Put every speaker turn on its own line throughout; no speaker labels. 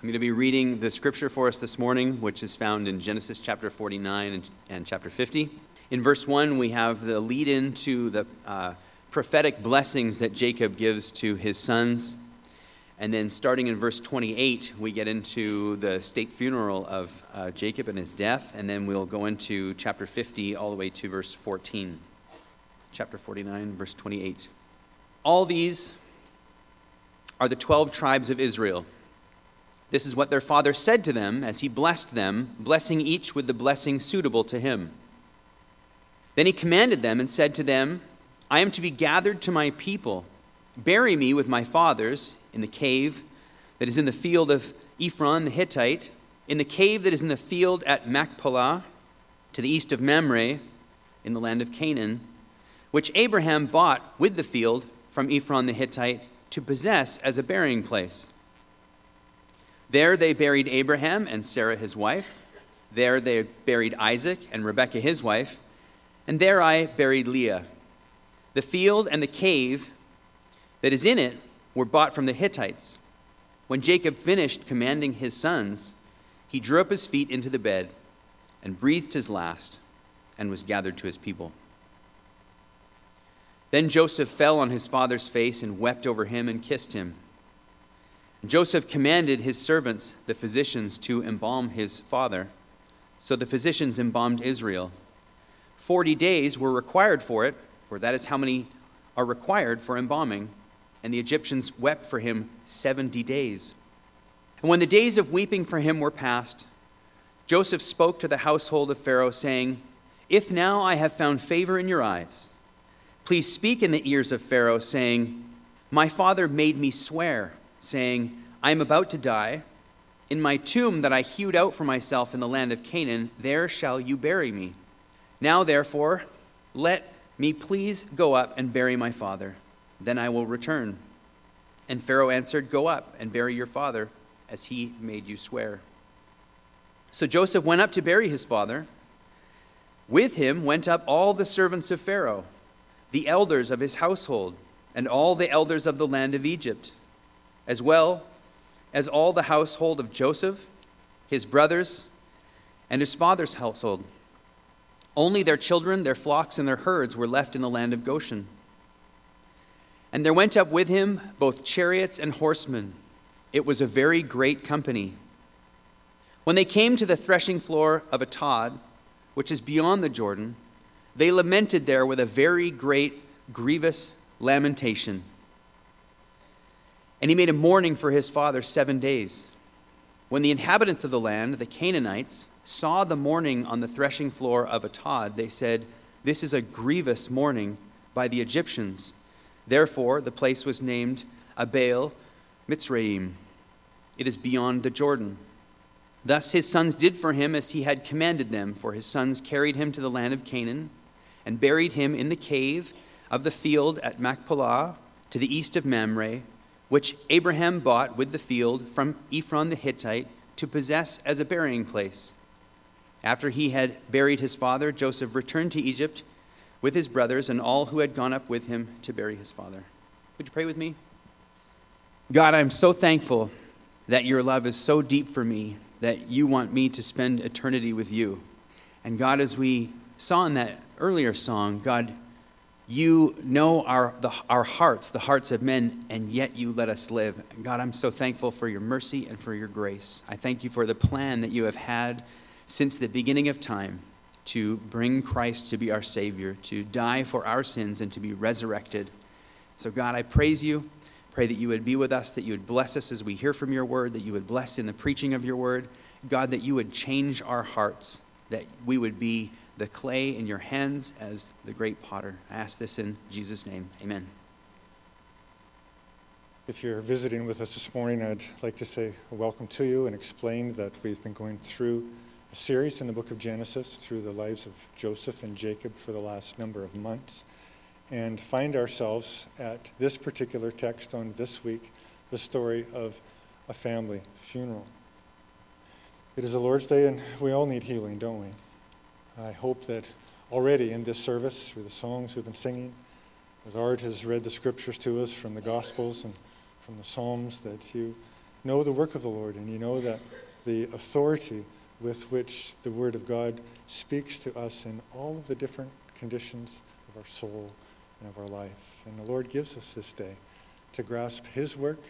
I'm going to be reading the scripture for us this morning, which is found in Genesis chapter 49 and, and chapter 50. In verse 1, we have the lead in to the uh, prophetic blessings that Jacob gives to his sons. And then starting in verse 28, we get into the state funeral of uh, Jacob and his death. And then we'll go into chapter 50 all the way to verse 14. Chapter 49, verse 28. All these are the 12 tribes of Israel. This is what their father said to them as he blessed them, blessing each with the blessing suitable to him. Then he commanded them and said to them, I am to be gathered to my people. Bury me with my fathers in the cave that is in the field of Ephron the Hittite, in the cave that is in the field at Machpelah, to the east of Mamre, in the land of Canaan, which Abraham bought with the field from Ephron the Hittite to possess as a burying place. There they buried Abraham and Sarah his wife. There they buried Isaac and Rebekah his wife. And there I buried Leah. The field and the cave that is in it were bought from the Hittites. When Jacob finished commanding his sons, he drew up his feet into the bed and breathed his last and was gathered to his people. Then Joseph fell on his father's face and wept over him and kissed him. Joseph commanded his servants, the physicians, to embalm his father. So the physicians embalmed Israel. Forty days were required for it, for that is how many are required for embalming. And the Egyptians wept for him seventy days. And when the days of weeping for him were past, Joseph spoke to the household of Pharaoh, saying, If now I have found favor in your eyes, please speak in the ears of Pharaoh, saying, My father made me swear, saying, I am about to die. In my tomb that I hewed out for myself in the land of Canaan, there shall you bury me. Now, therefore, let me please go up and bury my father. Then I will return. And Pharaoh answered, Go up and bury your father, as he made you swear. So Joseph went up to bury his father. With him went up all the servants of Pharaoh, the elders of his household, and all the elders of the land of Egypt, as well as all the household of Joseph, his brothers, and his father's household. Only their children, their flocks, and their herds were left in the land of Goshen. And there went up with him both chariots and horsemen. It was a very great company. When they came to the threshing floor of Atad, which is beyond the Jordan, they lamented there with a very great, grievous lamentation. And he made a mourning for his father seven days. When the inhabitants of the land, the Canaanites, saw the mourning on the threshing floor of Atad, they said, This is a grievous mourning by the Egyptians. Therefore, the place was named Abel Mitzraim. It is beyond the Jordan. Thus his sons did for him as he had commanded them, for his sons carried him to the land of Canaan and buried him in the cave of the field at Machpelah to the east of Mamre, which Abraham bought with the field from Ephron the Hittite to possess as a burying place. After he had buried his father, Joseph returned to Egypt with his brothers and all who had gone up with him to bury his father. Would you pray with me? God, I'm so thankful that your love is so deep for me that you want me to spend eternity with you. And God, as we saw in that earlier song, God, you know our, the, our hearts, the hearts of men, and yet you let us live. God, I'm so thankful for your mercy and for your grace. I thank you for the plan that you have had since the beginning of time to bring Christ to be our Savior, to die for our sins, and to be resurrected. So, God, I praise you. Pray that you would be with us, that you would bless us as we hear from your word, that you would bless in the preaching of your word. God, that you would change our hearts, that we would be the clay in your hands as the great potter. I ask this in Jesus' name. Amen.
If you're visiting with us this morning, I'd like to say a welcome to you and explain that we've been going through a series in the book of Genesis through the lives of Joseph and Jacob for the last number of months and find ourselves at this particular text on this week, the story of a family funeral. It is the Lord's Day, and we all need healing, don't we? I hope that already in this service, through the songs we've been singing, as Art has read the scriptures to us from the Gospels and from the Psalms, that you know the work of the Lord and you know that the authority with which the Word of God speaks to us in all of the different conditions of our soul and of our life. And the Lord gives us this day to grasp His work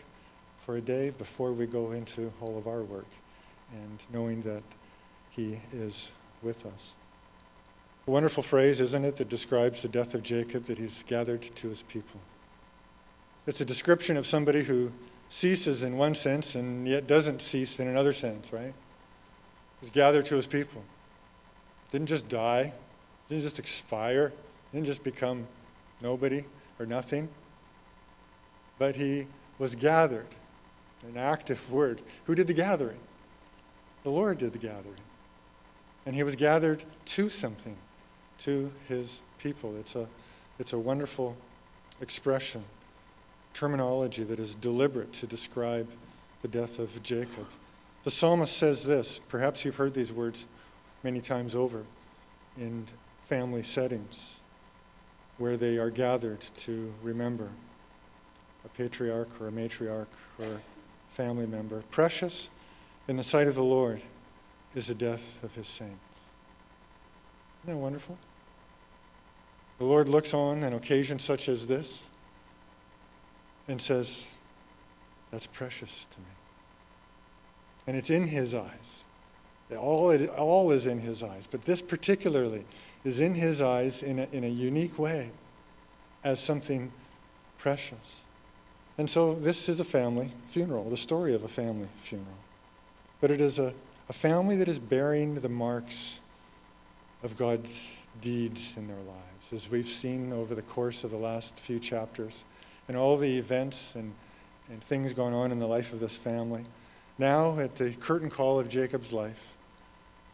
for a day before we go into all of our work and knowing that He is with us. A wonderful phrase, isn't it, that describes the death of Jacob that he's gathered to his people. It's a description of somebody who ceases in one sense and yet doesn't cease in another sense, right? He's gathered to his people. Didn't just die, didn't just expire, didn't just become nobody or nothing, but he was gathered. An active word. Who did the gathering? The Lord did the gathering. And he was gathered to something to his people. It's a, it's a wonderful expression, terminology that is deliberate to describe the death of Jacob. The psalmist says this, perhaps you've heard these words many times over in family settings where they are gathered to remember a patriarch or a matriarch or a family member. Precious in the sight of the Lord is the death of his saints. Isn't that wonderful? The Lord looks on an occasion such as this and says, That's precious to me. And it's in His eyes. All, it, all is in His eyes. But this particularly is in His eyes in a, in a unique way as something precious. And so this is a family funeral, the story of a family funeral. But it is a, a family that is bearing the marks of God's deeds in their lives, as we've seen over the course of the last few chapters, and all the events and, and things going on in the life of this family. Now, at the curtain call of Jacob's life,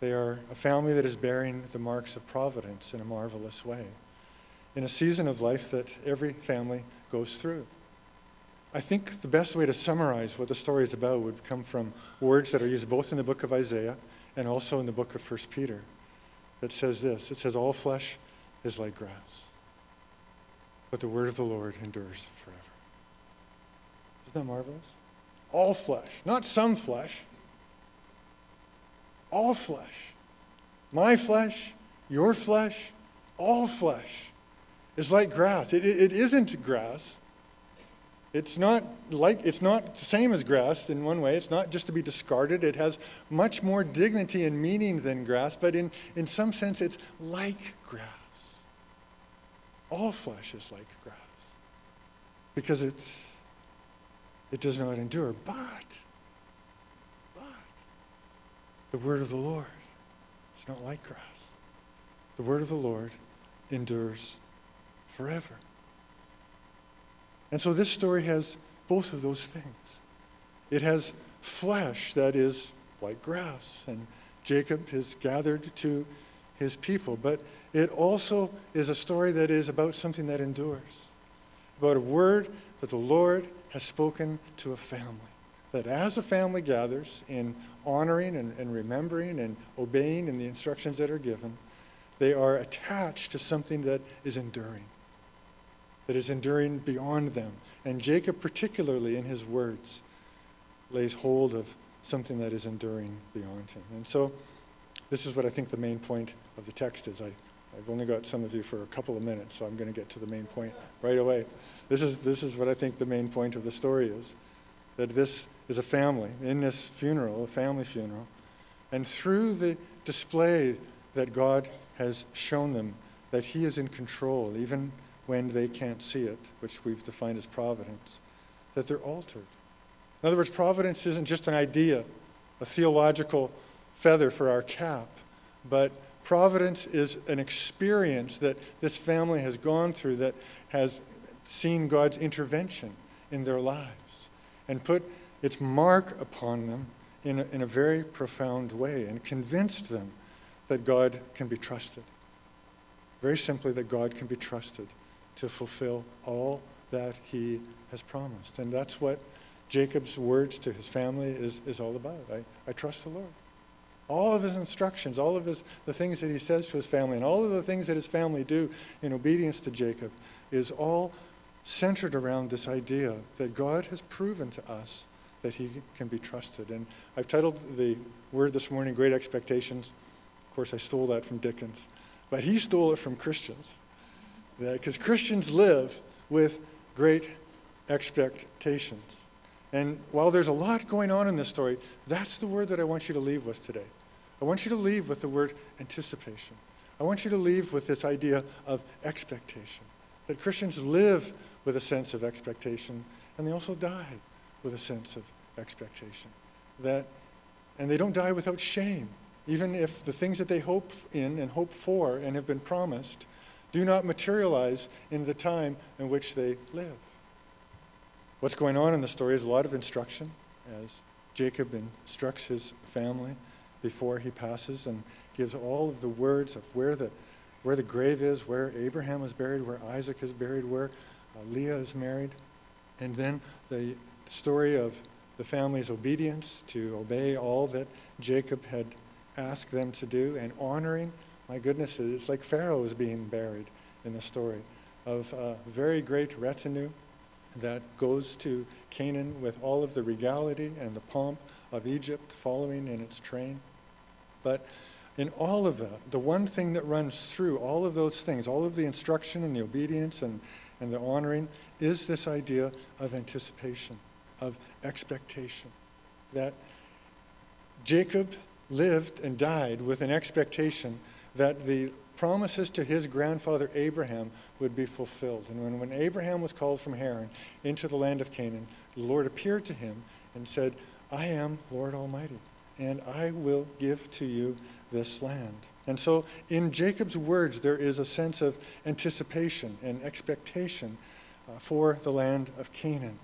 they are a family that is bearing the marks of providence in a marvelous way, in a season of life that every family goes through. I think the best way to summarize what the story is about would come from words that are used both in the book of Isaiah and also in the book of 1 Peter that says this it says, All flesh is like grass, but the word of the Lord endures forever. Isn't that marvelous? All flesh, not some flesh, all flesh. My flesh, your flesh, all flesh is like grass. It, it, it isn't grass. It's not like it's not the same as grass in one way. It's not just to be discarded. It has much more dignity and meaning than grass, but in, in some sense it's like grass. All flesh is like grass. Because it's it does not endure. But but the word of the Lord is not like grass. The word of the Lord endures forever. And so this story has both of those things. It has flesh that is like grass, and Jacob is gathered to his people. But it also is a story that is about something that endures, about a word that the Lord has spoken to a family. That as a family gathers in honoring and, and remembering and obeying in the instructions that are given, they are attached to something that is enduring that is enduring beyond them. And Jacob, particularly in his words, lays hold of something that is enduring beyond him. And so, this is what I think the main point of the text is. I, I've only got some of you for a couple of minutes, so I'm going to get to the main point right away. This is, this is what I think the main point of the story is that this is a family, in this funeral, a family funeral. And through the display that God has shown them, that He is in control, even when they can't see it, which we've defined as providence, that they're altered. In other words, providence isn't just an idea, a theological feather for our cap, but providence is an experience that this family has gone through that has seen God's intervention in their lives and put its mark upon them in a, in a very profound way and convinced them that God can be trusted. Very simply, that God can be trusted to fulfill all that he has promised. And that's what Jacob's words to his family is, is all about. I, I trust the Lord. All of his instructions, all of his, the things that he says to his family, and all of the things that his family do in obedience to Jacob is all centered around this idea that God has proven to us that he can be trusted. And I've titled the word this morning, Great Expectations. Of course, I stole that from Dickens, but he stole it from Christians. Because Christians live with great expectations. And while there's a lot going on in this story, that's the word that I want you to leave with today. I want you to leave with the word anticipation. I want you to leave with this idea of expectation. That Christians live with a sense of expectation, and they also die with a sense of expectation. That, and they don't die without shame, even if the things that they hope in and hope for and have been promised do not materialize in the time in which they live. What's going on in the story is a lot of instruction as Jacob instructs his family before he passes and gives all of the words of where the, where the grave is, where Abraham is buried, where Isaac is buried, where uh, Leah is married. And then the story of the family's obedience to obey all that Jacob had asked them to do and honoring. My goodness, it's like Pharaoh is being buried in the story of a very great retinue that goes to Canaan with all of the regality and the pomp of Egypt following in its train. But in all of that, the one thing that runs through all of those things, all of the instruction and the obedience and, and the honoring, is this idea of anticipation, of expectation. That Jacob lived and died with an expectation that the promises to his grandfather Abraham would be fulfilled. And when, when Abraham was called from Haran into the land of Canaan, the Lord appeared to him and said, I am Lord Almighty, and I will give to you this land. And so in Jacob's words, there is a sense of anticipation and expectation uh, for the land of Canaan.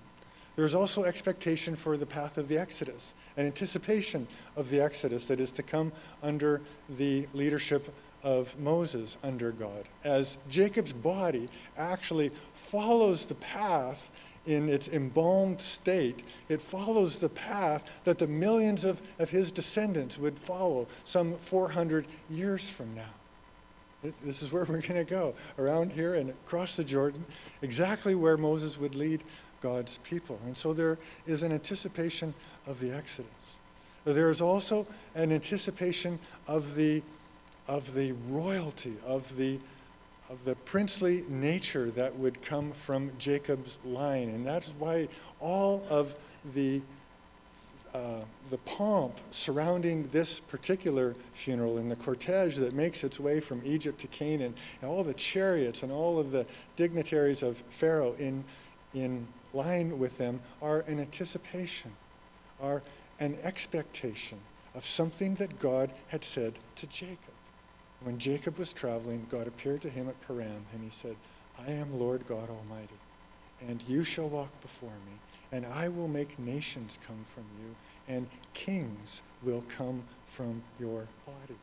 There's also expectation for the path of the Exodus, an anticipation of the Exodus that is to come under the leadership of Moses under God. As Jacob's body actually follows the path in its embalmed state, it follows the path that the millions of, of his descendants would follow some 400 years from now. This is where we're going to go, around here and across the Jordan, exactly where Moses would lead God's people. And so there is an anticipation of the Exodus. There is also an anticipation of the, of the royalty, of the of the princely nature that would come from Jacob's line. And that's why all of the, uh, the pomp surrounding this particular funeral and the cortege that makes its way from Egypt to Canaan, and all the chariots and all of the dignitaries of Pharaoh in, in line with them are an anticipation, are an expectation of something that God had said to Jacob. When Jacob was traveling, God appeared to him at Paran, and he said, I am Lord God Almighty, and you shall walk before me, and I will make nations come from you, and kings will come from your body.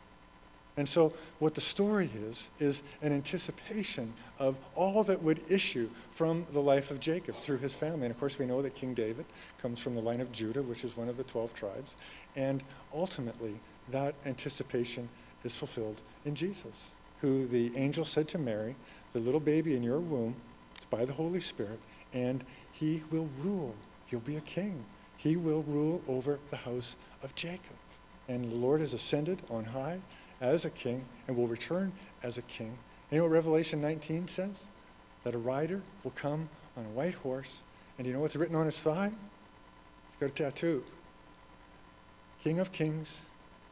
And so, what the story is, is an anticipation of all that would issue from the life of Jacob through his family. And of course, we know that King David comes from the line of Judah, which is one of the 12 tribes. And ultimately, that anticipation is fulfilled in Jesus, who the angel said to Mary, The little baby in your womb is by the Holy Spirit, and he will rule. He'll be a king. He will rule over the house of Jacob. And the Lord has ascended on high as a king and will return as a king. You know what Revelation 19 says? That a rider will come on a white horse, and you know what's written on his thigh? He's got a tattoo King of kings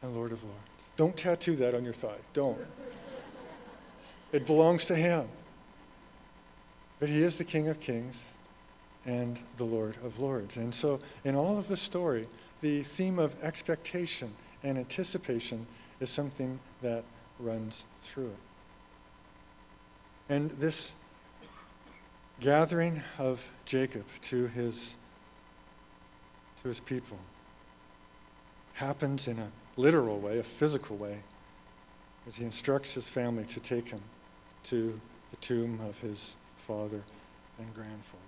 and Lord of lords. Don't tattoo that on your thigh. Don't. It belongs to him. But he is the King of kings and the Lord of lords. And so, in all of the story, the theme of expectation and anticipation is something that runs through it. And this gathering of Jacob to his, to his people happens in a literal way, a physical way, as he instructs his family to take him to the tomb of his father and grandfather.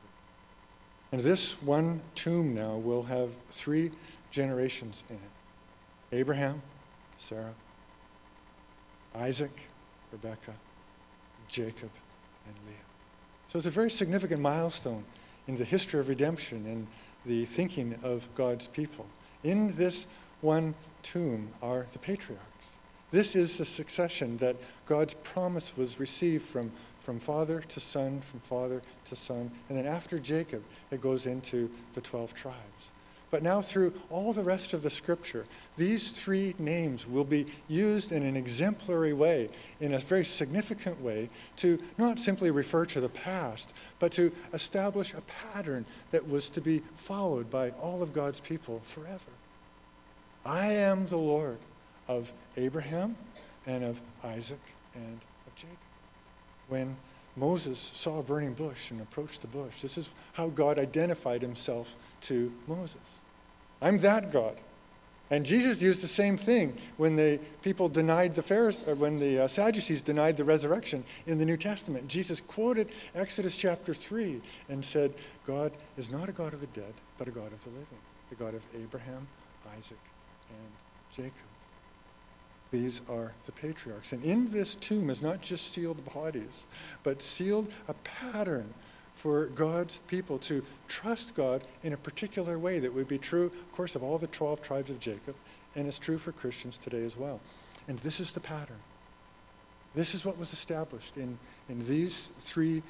And this one tomb now will have three generations in it Abraham, Sarah, Isaac, Rebekah, Jacob, and Leah. So it's a very significant milestone in the history of redemption and the thinking of God's people. In this one tomb are the patriarchs. This is the succession that God's promise was received from, from father to son, from father to son, and then after Jacob, it goes into the 12 tribes. But now, through all the rest of the scripture, these three names will be used in an exemplary way, in a very significant way, to not simply refer to the past, but to establish a pattern that was to be followed by all of God's people forever. I am the Lord of Abraham and of Isaac and of Jacob. When Moses saw a burning bush and approached the bush, this is how God identified himself to Moses. I'm that God. And Jesus used the same thing when the people denied the Pharisees, or when the uh, Sadducees denied the resurrection in the New Testament. Jesus quoted Exodus chapter 3 and said, God is not a God of the dead, but a God of the living, the God of Abraham, Isaac, and Jacob. These are the patriarchs. And in this tomb is not just sealed bodies, but sealed a pattern for God's people to trust God in a particular way that would be true, of course, of all the 12 tribes of Jacob, and it's true for Christians today as well. And this is the pattern. This is what was established in, in these three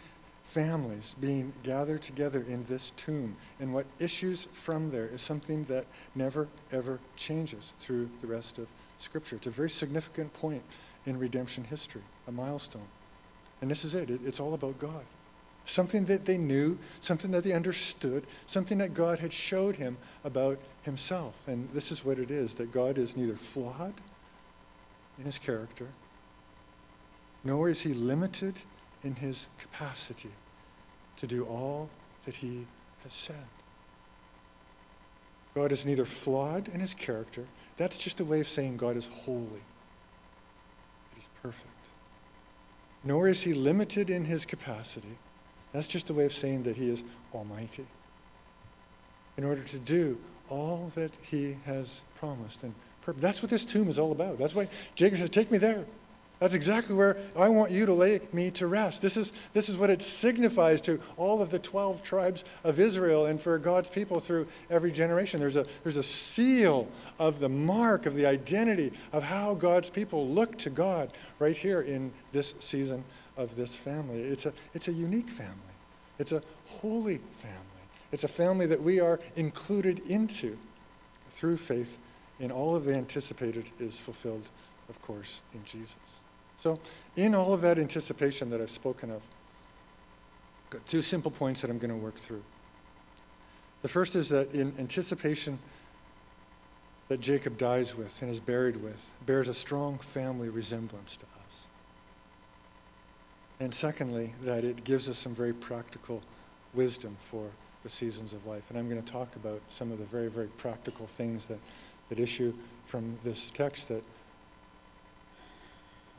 families being gathered together in this tomb. And what issues from there is something that never, ever changes through the rest of Scripture. It's a very significant point in redemption history, a milestone. And this is it, it it's all about God something that they knew, something that they understood, something that God had showed him about himself. And this is what it is that God is neither flawed in his character, nor is he limited in his capacity to do all that he has said. God is neither flawed in his character, that's just a way of saying God is holy. He's perfect. Nor is he limited in his capacity that's just a way of saying that he is almighty. In order to do all that he has promised. And that's what this tomb is all about. That's why Jacob says, Take me there. That's exactly where I want you to lay me to rest. This is, this is what it signifies to all of the 12 tribes of Israel and for God's people through every generation. There's a, there's a seal of the mark of the identity of how God's people look to God right here in this season of this family. It's a, it's a unique family, it's a holy family. It's a family that we are included into through faith, and all of the anticipated is fulfilled, of course, in Jesus. So, in all of that anticipation that I've spoken of, got two simple points that I'm going to work through. The first is that in anticipation that Jacob dies with and is buried with bears a strong family resemblance to us. And secondly, that it gives us some very practical wisdom for the seasons of life. And I'm going to talk about some of the very, very practical things that, that issue from this text that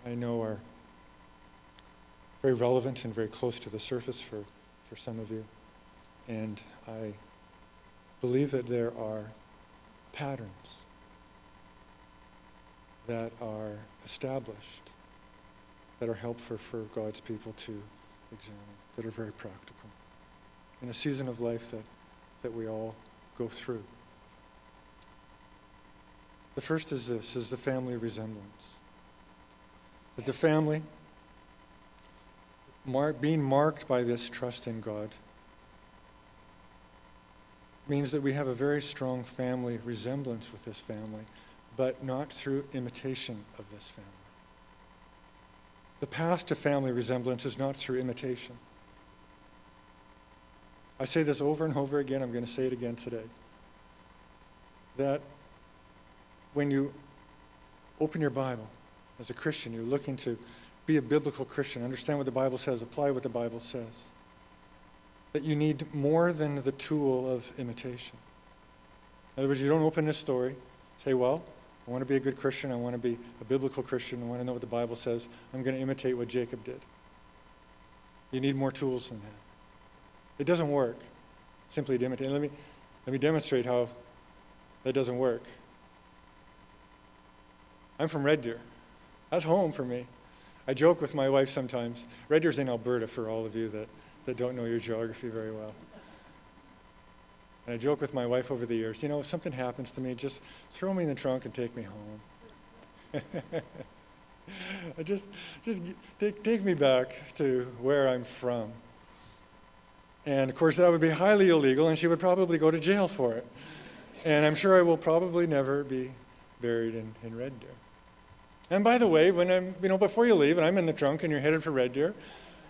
I know are very relevant and very close to the surface for, for some of you. And I believe that there are patterns that are established that are helpful for God's people to examine, that are very practical. In a season of life that, that we all go through. The first is this, is the family resemblance. That the family, being marked by this trust in God, means that we have a very strong family resemblance with this family, but not through imitation of this family. The path to family resemblance is not through imitation. I say this over and over again, I'm going to say it again today. That when you open your Bible as a Christian, you're looking to be a biblical Christian, understand what the Bible says, apply what the Bible says. That you need more than the tool of imitation. In other words, you don't open this story, say, well, I want to be a good Christian. I want to be a biblical Christian. I want to know what the Bible says. I'm going to imitate what Jacob did. You need more tools than that. It doesn't work simply to imitate. Let me, let me demonstrate how that doesn't work. I'm from Red Deer. That's home for me. I joke with my wife sometimes. Red Deer's in Alberta for all of you that, that don't know your geography very well. And I joke with my wife over the years, you know, if something happens to me, just throw me in the trunk and take me home. just, just take, take me back to where I'm from. And of course, that would be highly illegal, and she would probably go to jail for it. And I'm sure I will probably never be buried in, in Red Deer. And by the way, when I'm, you know, before you leave and I'm in the trunk and you're headed for Red Deer,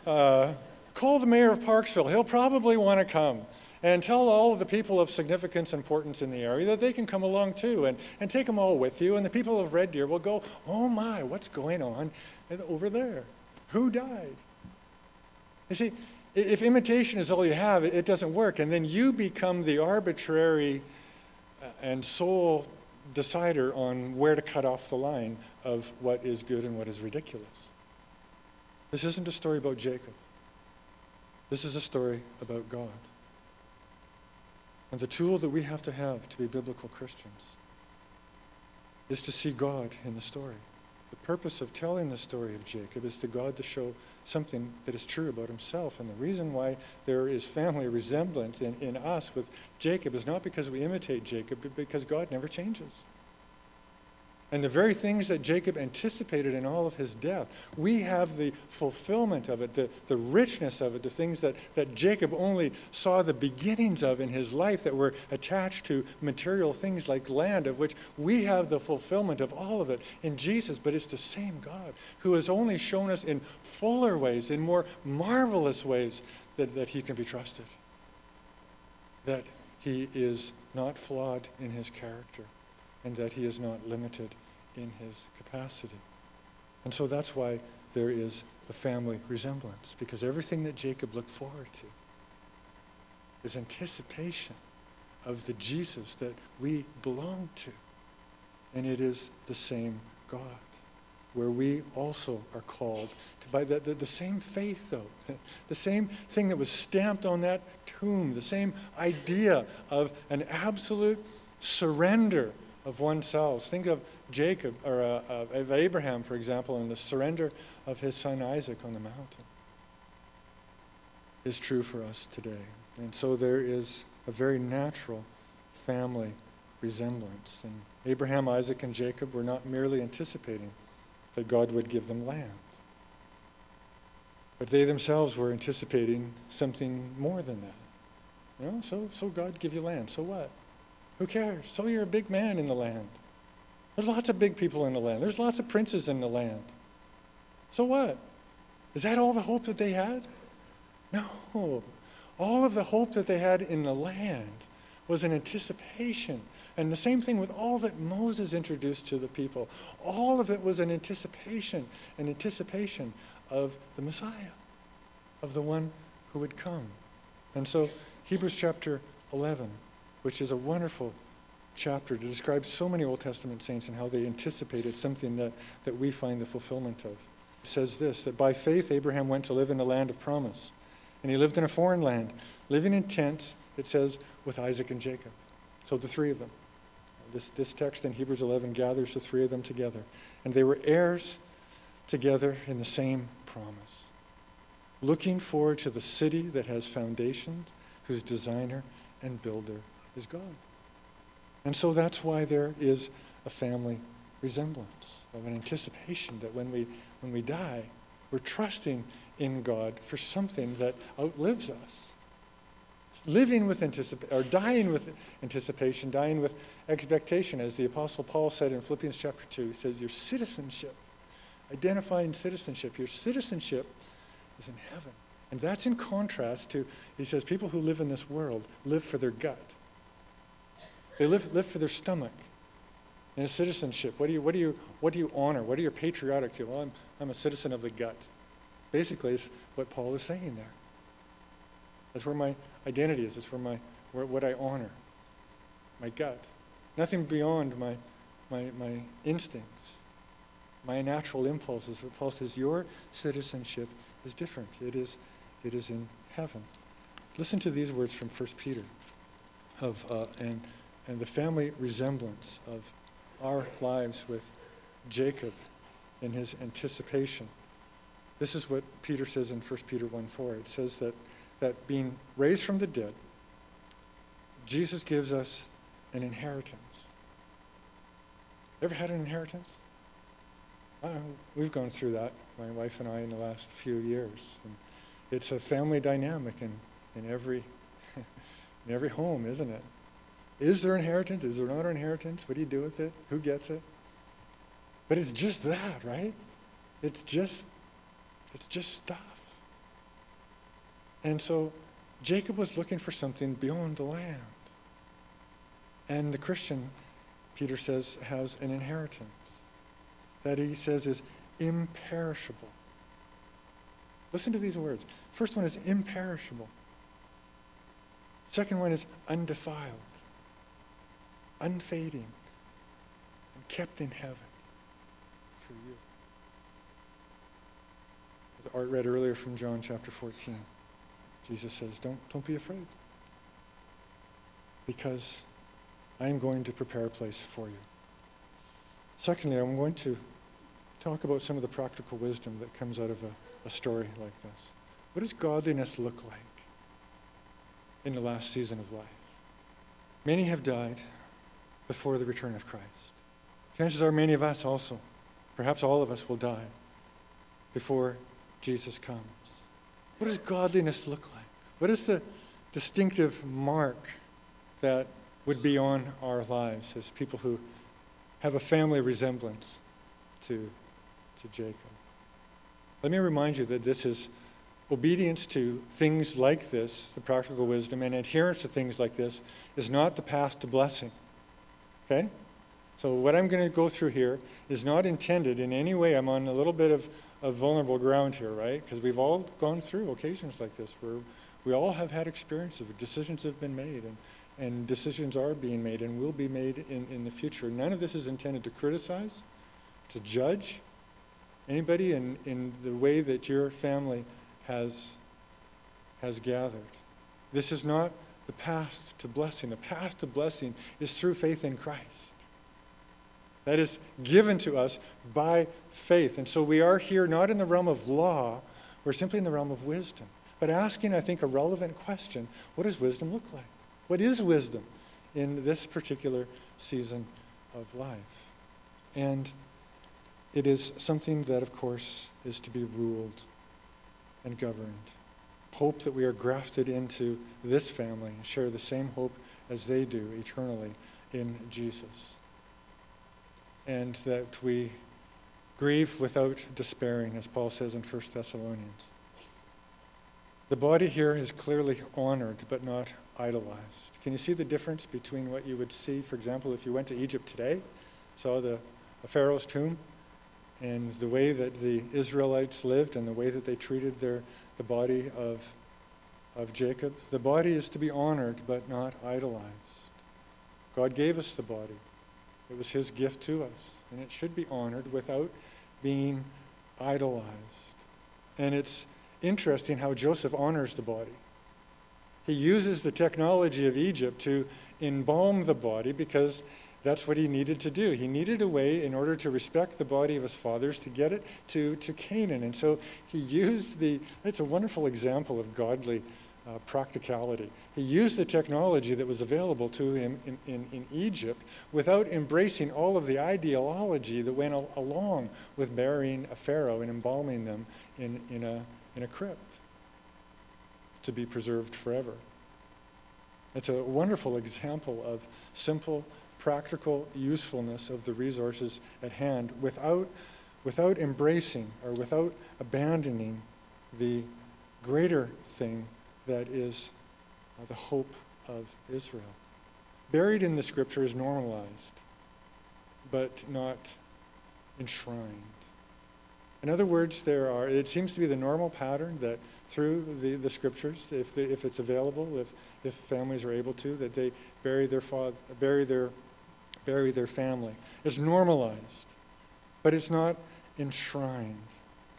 uh, call the mayor of Parksville. He'll probably want to come and tell all of the people of significance, and importance in the area that they can come along too and, and take them all with you. And the people of Red Deer will go, oh my, what's going on over there? Who died? You see, if imitation is all you have, it doesn't work. And then you become the arbitrary uh, and sole decider on where to cut off the line of what is good and what is ridiculous. This isn't a story about Jacob. This is a story about God. And the tool that we have to have to be biblical Christians is to see God in the story. The purpose of telling the story of Jacob is to God to show something that is true about himself. And the reason why there is family resemblance in, in us with Jacob is not because we imitate Jacob, but because God never changes. And the very things that Jacob anticipated in all of his death, we have the fulfillment of it, the, the richness of it, the things that, that Jacob only saw the beginnings of in his life that were attached to material things like land, of which we have the fulfillment of all of it in Jesus. But it's the same God who has only shown us in fuller ways, in more marvelous ways, that, that he can be trusted. That he is not flawed in his character and that he is not limited in his capacity. And so that's why there is a family resemblance, because everything that Jacob looked forward to is anticipation of the Jesus that we belong to. And it is the same God, where we also are called to by the, the, the same faith, though, the same thing that was stamped on that tomb, the same idea of an absolute surrender of oneself. Think of Jacob, or uh, of Abraham, for example, and the surrender of his son Isaac on the mountain is true for us today. And so there is a very natural family resemblance. And Abraham, Isaac, and Jacob were not merely anticipating that God would give them land, but they themselves were anticipating something more than that. You know, so, so God give you land. So what? Who cares? So you're a big man in the land. There's lots of big people in the land. There's lots of princes in the land. So what? Is that all the hope that they had? No. All of the hope that they had in the land was an anticipation. And the same thing with all that Moses introduced to the people. All of it was an anticipation, an anticipation of the Messiah, of the one who would come. And so, Hebrews chapter 11 which is a wonderful chapter to describe so many Old Testament saints and how they anticipated something that, that we find the fulfillment of. It says this that by faith Abraham went to live in the land of promise. And he lived in a foreign land, living in tents, it says, with Isaac and Jacob. So the three of them. This, this text in Hebrews 11 gathers the three of them together. And they were heirs together in the same promise. Looking forward to the city that has foundations, whose designer and builder is God. And so that's why there is a family resemblance of an anticipation that when we, when we die, we're trusting in God for something that outlives us. Living with anticipation, or dying with anticipation, dying with expectation, as the Apostle Paul said in Philippians chapter 2, he says, Your citizenship, identifying citizenship, your citizenship is in heaven. And that's in contrast to, he says, people who live in this world live for their gut. They live, live for their stomach. And a citizenship, what do, you, what, do you, what do you honor? What are you patriotic to? Well, I'm, I'm a citizen of the gut. Basically, is what Paul is saying there. That's where my identity is. That's where my, where, what I honor, my gut. Nothing beyond my, my, my instincts, my natural impulses. But Paul says, your citizenship is different. It is, it is in heaven. Listen to these words from 1 Peter of, uh, and and the family resemblance of our lives with Jacob in his anticipation. This is what Peter says in 1 Peter 1 4. It says that, that being raised from the dead, Jesus gives us an inheritance. Ever had an inheritance? We've gone through that, my wife and I, in the last few years. And it's a family dynamic in, in, every, in every home, isn't it? Is there inheritance? Is there not inheritance? What do you do with it? Who gets it? But it's just that, right? It's just it's just stuff. And so Jacob was looking for something beyond the land. And the Christian, Peter says, has an inheritance that he says is imperishable. Listen to these words. First one is imperishable. Second one is undefiled, unfading, and kept in heaven for you. As Art read earlier from John chapter 14, Jesus says, Don't, don't be afraid, because I am going to prepare a place for you. Secondly, I'm going to talk about some of the practical wisdom that comes out of a, a story like this. What does godliness look like in the last season of life? Many have died before the return of Christ. Chances are many of us also, perhaps all of us, will die before Jesus comes. What does godliness look like? What is the distinctive mark that would be on our lives as people who have a family resemblance to, to Jacob? Let me remind you that this is obedience to things like this, the practical wisdom, and adherence to things like this is not the path to blessing. Okay? So, what I'm going to go through here is not intended in any way. I'm on a little bit of of vulnerable ground here, right? Because we've all gone through occasions like this where we all have had experiences, decisions have been made, and, and decisions are being made and will be made in, in the future. None of this is intended to criticize, to judge anybody in, in the way that your family has, has gathered. This is not the path to blessing. The path to blessing is through faith in Christ. That is given to us by faith. And so we are here not in the realm of law, we're simply in the realm of wisdom. But asking, I think, a relevant question what does wisdom look like? What is wisdom in this particular season of life? And it is something that, of course, is to be ruled and governed. Hope that we are grafted into this family and share the same hope as they do eternally in Jesus and that we grieve without despairing, as Paul says in 1 Thessalonians. The body here is clearly honored, but not idolized. Can you see the difference between what you would see, for example, if you went to Egypt today, saw the Pharaoh's tomb, and the way that the Israelites lived and the way that they treated their, the body of, of Jacob? The body is to be honored, but not idolized. God gave us the body. It was his gift to us, and it should be honored without being idolized. And it's interesting how Joseph honors the body. He uses the technology of Egypt to embalm the body because that's what he needed to do. He needed a way in order to respect the body of his fathers to get it to, to Canaan. And so he used the, it's a wonderful example of godly uh, practicality. He used the technology that was available to him in, in, in, Egypt without embracing all of the ideology that went al- along with burying a pharaoh and embalming them in, in, a, in a crypt to be preserved forever. It's a wonderful example of simple, practical usefulness of the resources at hand without, without embracing or without abandoning the greater thing that is uh, the hope of Israel. Buried in the scripture is normalized, but not enshrined. In other words, there are, it seems to be the normal pattern that through the, the scriptures, if, the, if it's available, if, if families are able to, that they bury their, father, bury, their, bury their family. It's normalized, but it's not enshrined.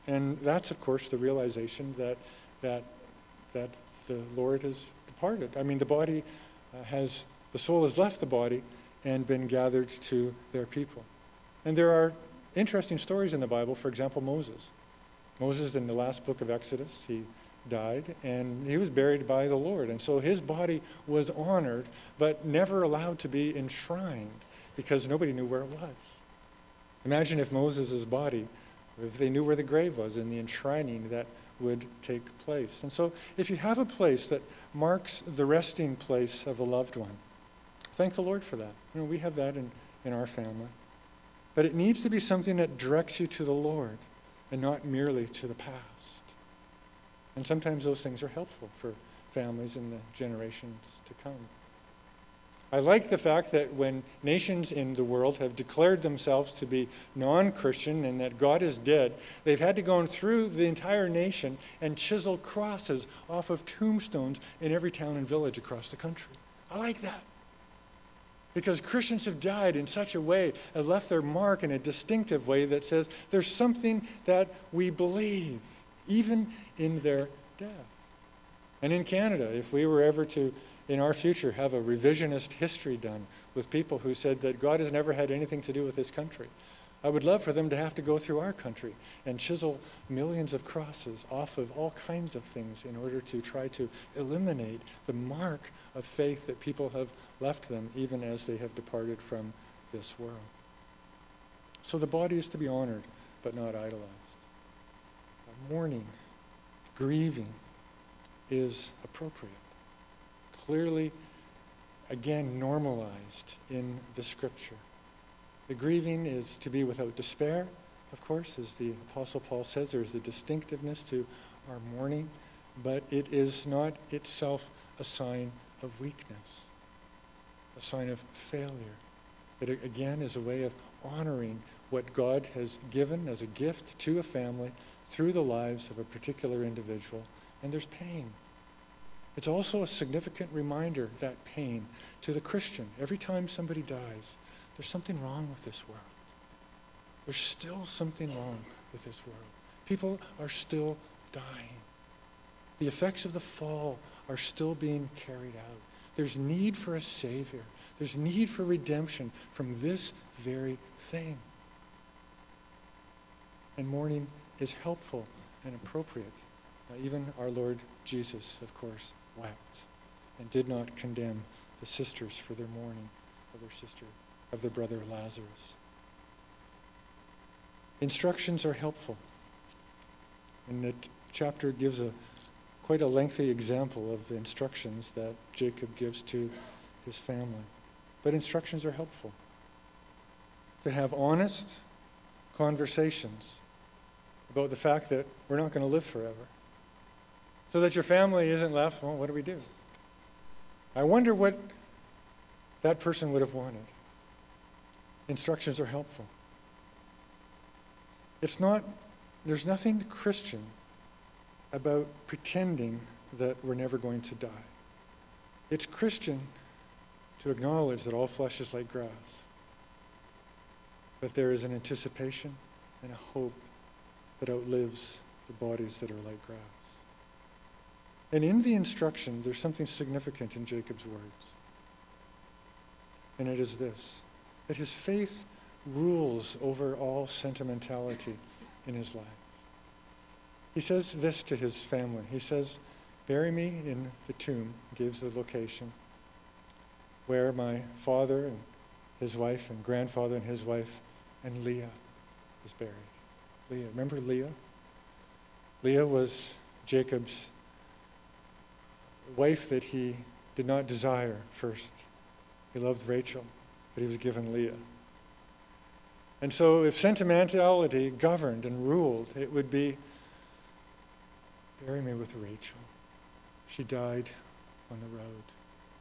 And that's, of course, the realization that, that, that the Lord has departed. I mean, the body uh, has, the soul has left the body and been gathered to their people. And there are interesting stories in the Bible. For example, Moses. Moses, in the last book of Exodus, he died, and he was buried by the Lord. And so his body was honored, but never allowed to be enshrined because nobody knew where it was. Imagine if Moses' body, if they knew where the grave was and the enshrining that would take place. And so, if you have a place that marks the resting place of a loved one, thank the Lord for that. You know, we have that in, in our family. But it needs to be something that directs you to the Lord and not merely to the past. And sometimes those things are helpful for families in the generations to come. I like the fact that when nations in the world have declared themselves to be non Christian and that God is dead, they've had to go through the entire nation and chisel crosses off of tombstones in every town and village across the country. I like that. Because Christians have died in such a way and left their mark in a distinctive way that says there's something that we believe, even in their death. And in Canada, if we were ever to in our future have a revisionist history done with people who said that God has never had anything to do with this country. I would love for them to have to go through our country and chisel millions of crosses off of all kinds of things in order to try to eliminate the mark of faith that people have left them even as they have departed from this world. So the body is to be honored but not idolized. Mourning, grieving is appropriate clearly, again, normalized in the scripture. The grieving is to be without despair, of course, as the Apostle Paul says, there is a distinctiveness to our mourning, but it is not itself a sign of weakness, a sign of failure. It again is a way of honoring what God has given as a gift to a family through the lives of a particular individual, and there's pain. It's also a significant reminder, that pain, to the Christian. Every time somebody dies, there's something wrong with this world. There's still something wrong with this world. People are still dying. The effects of the fall are still being carried out. There's need for a Savior. There's need for redemption from this very thing. And mourning is helpful and appropriate. Even our Lord Jesus, of course, wept and did not condemn the sisters for their mourning of their sister, of their brother Lazarus. Instructions are helpful. And the chapter gives a quite a lengthy example of the instructions that Jacob gives to his family. But instructions are helpful. To have honest conversations about the fact that we're not going to live forever so that your family isn't left, well, what do we do? I wonder what that person would have wanted. Instructions are helpful. It's not, there's nothing Christian about pretending that we're never going to die. It's Christian to acknowledge that all flesh is like grass, but there is an anticipation and a hope that outlives the bodies that are like grass. And in the instruction, there's something significant in Jacob's words. And it is this that his faith rules over all sentimentality in his life. He says this to his family. He says, Bury me in the tomb, gives the location, where my father and his wife and grandfather and his wife and Leah is buried. Leah, remember Leah? Leah was Jacob's wife that he did not desire first. He loved Rachel, but he was given Leah. And so, if sentimentality governed and ruled, it would be bury me with Rachel. She died on the road,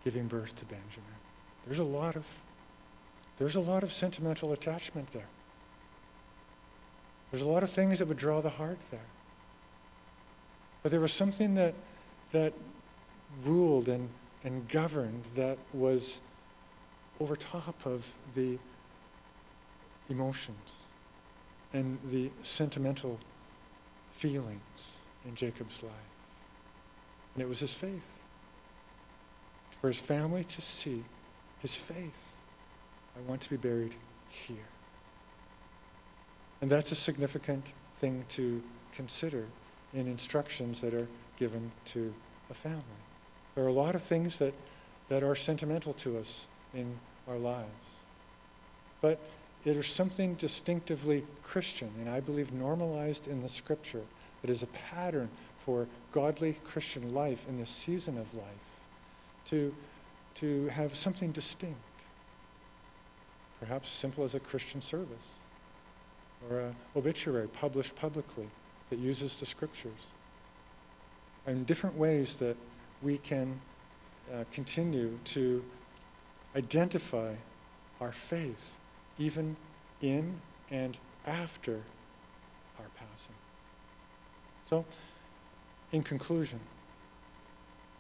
giving birth to Benjamin. There's a lot of there's a lot of sentimental attachment there. There's a lot of things that would draw the heart there. But there was something that that ruled and, and governed that was over top of the emotions and the sentimental feelings in Jacob's life. And it was his faith. For his family to see his faith. I want to be buried here. And that's a significant thing to consider in instructions that are given to a family. There are a lot of things that, that are sentimental to us in our lives. But it is something distinctively Christian, and I believe normalized in the scripture, that is a pattern for godly Christian life in this season of life to, to have something distinct. Perhaps simple as a Christian service or an obituary published publicly that uses the scriptures. And different ways that we can uh, continue to identify our faith even in and after our passing. So, in conclusion,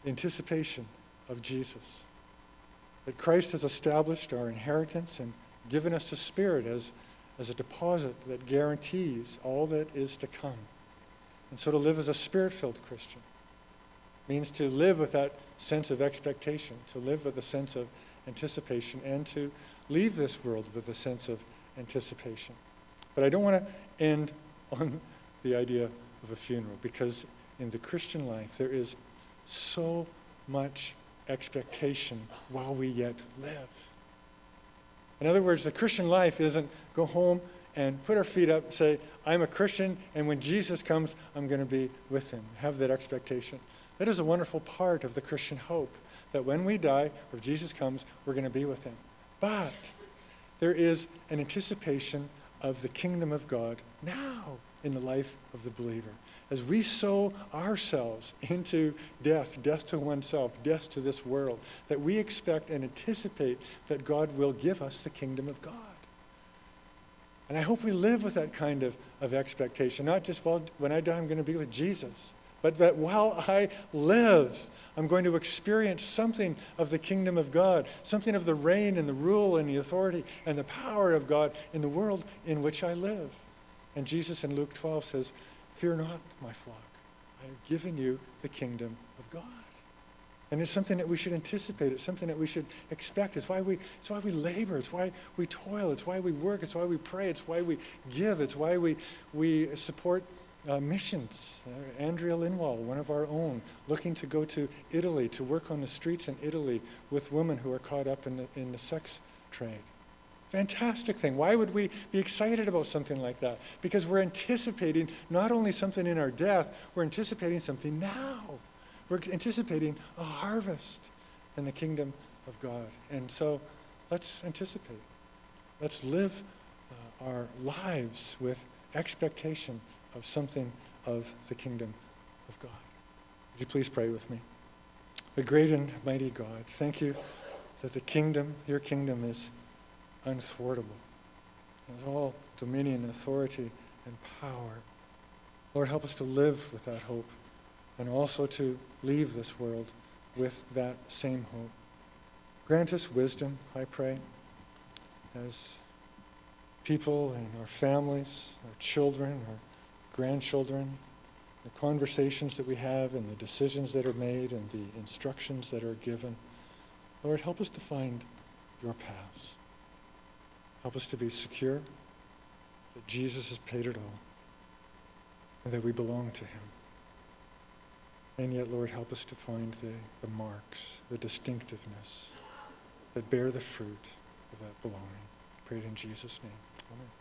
anticipation of Jesus. That Christ has established our inheritance and given us a spirit as, as a deposit that guarantees all that is to come. And so to live as a spirit filled Christian means to live with that sense of expectation, to live with a sense of anticipation, and to leave this world with a sense of anticipation. But I don't want to end on the idea of a funeral because in the Christian life there is so much expectation while we yet live. In other words, the Christian life isn't go home and put our feet up, and say, I'm a Christian, and when Jesus comes, I'm going to be with him. Have that expectation. That is a wonderful part of the Christian hope that when we die, or if Jesus comes, we're going to be with him. But there is an anticipation of the kingdom of God now in the life of the believer. As we sow ourselves into death, death to oneself, death to this world, that we expect and anticipate that God will give us the kingdom of God. And I hope we live with that kind of, of expectation, not just, well, when I die, I'm going to be with Jesus, but that while I live, I'm going to experience something of the kingdom of God, something of the reign and the rule and the authority and the power of God in the world in which I live. And Jesus in Luke 12 says, Fear not, my flock. I have given you the kingdom of God. And it's something that we should anticipate. It's something that we should expect. It's why we, it's why we labor. It's why we toil. It's why we work. It's why we pray. It's why we give. It's why we, we support uh, missions. Uh, Andrea Linwall, one of our own, looking to go to Italy to work on the streets in Italy with women who are caught up in the, in the sex trade. Fantastic thing. Why would we be excited about something like that? Because we're anticipating not only something in our death, we're anticipating something now. We're anticipating a harvest in the kingdom of God. And so let's anticipate. Let's live uh, our lives with expectation of something of the kingdom of God. Would you please pray with me? The great and mighty God, thank you that the kingdom, your kingdom, is unthwartable. It has all dominion, authority, and power. Lord, help us to live with that hope and also to leave this world with that same hope. Grant us wisdom, I pray, as people and our families, our children, our grandchildren, the conversations that we have and the decisions that are made and the instructions that are given. Lord, help us to find your paths. Help us to be secure that Jesus has paid it all and that we belong to him. And yet, Lord, help us to find the, the marks, the distinctiveness that bear the fruit of that belonging. Pray it in Jesus' name. Amen.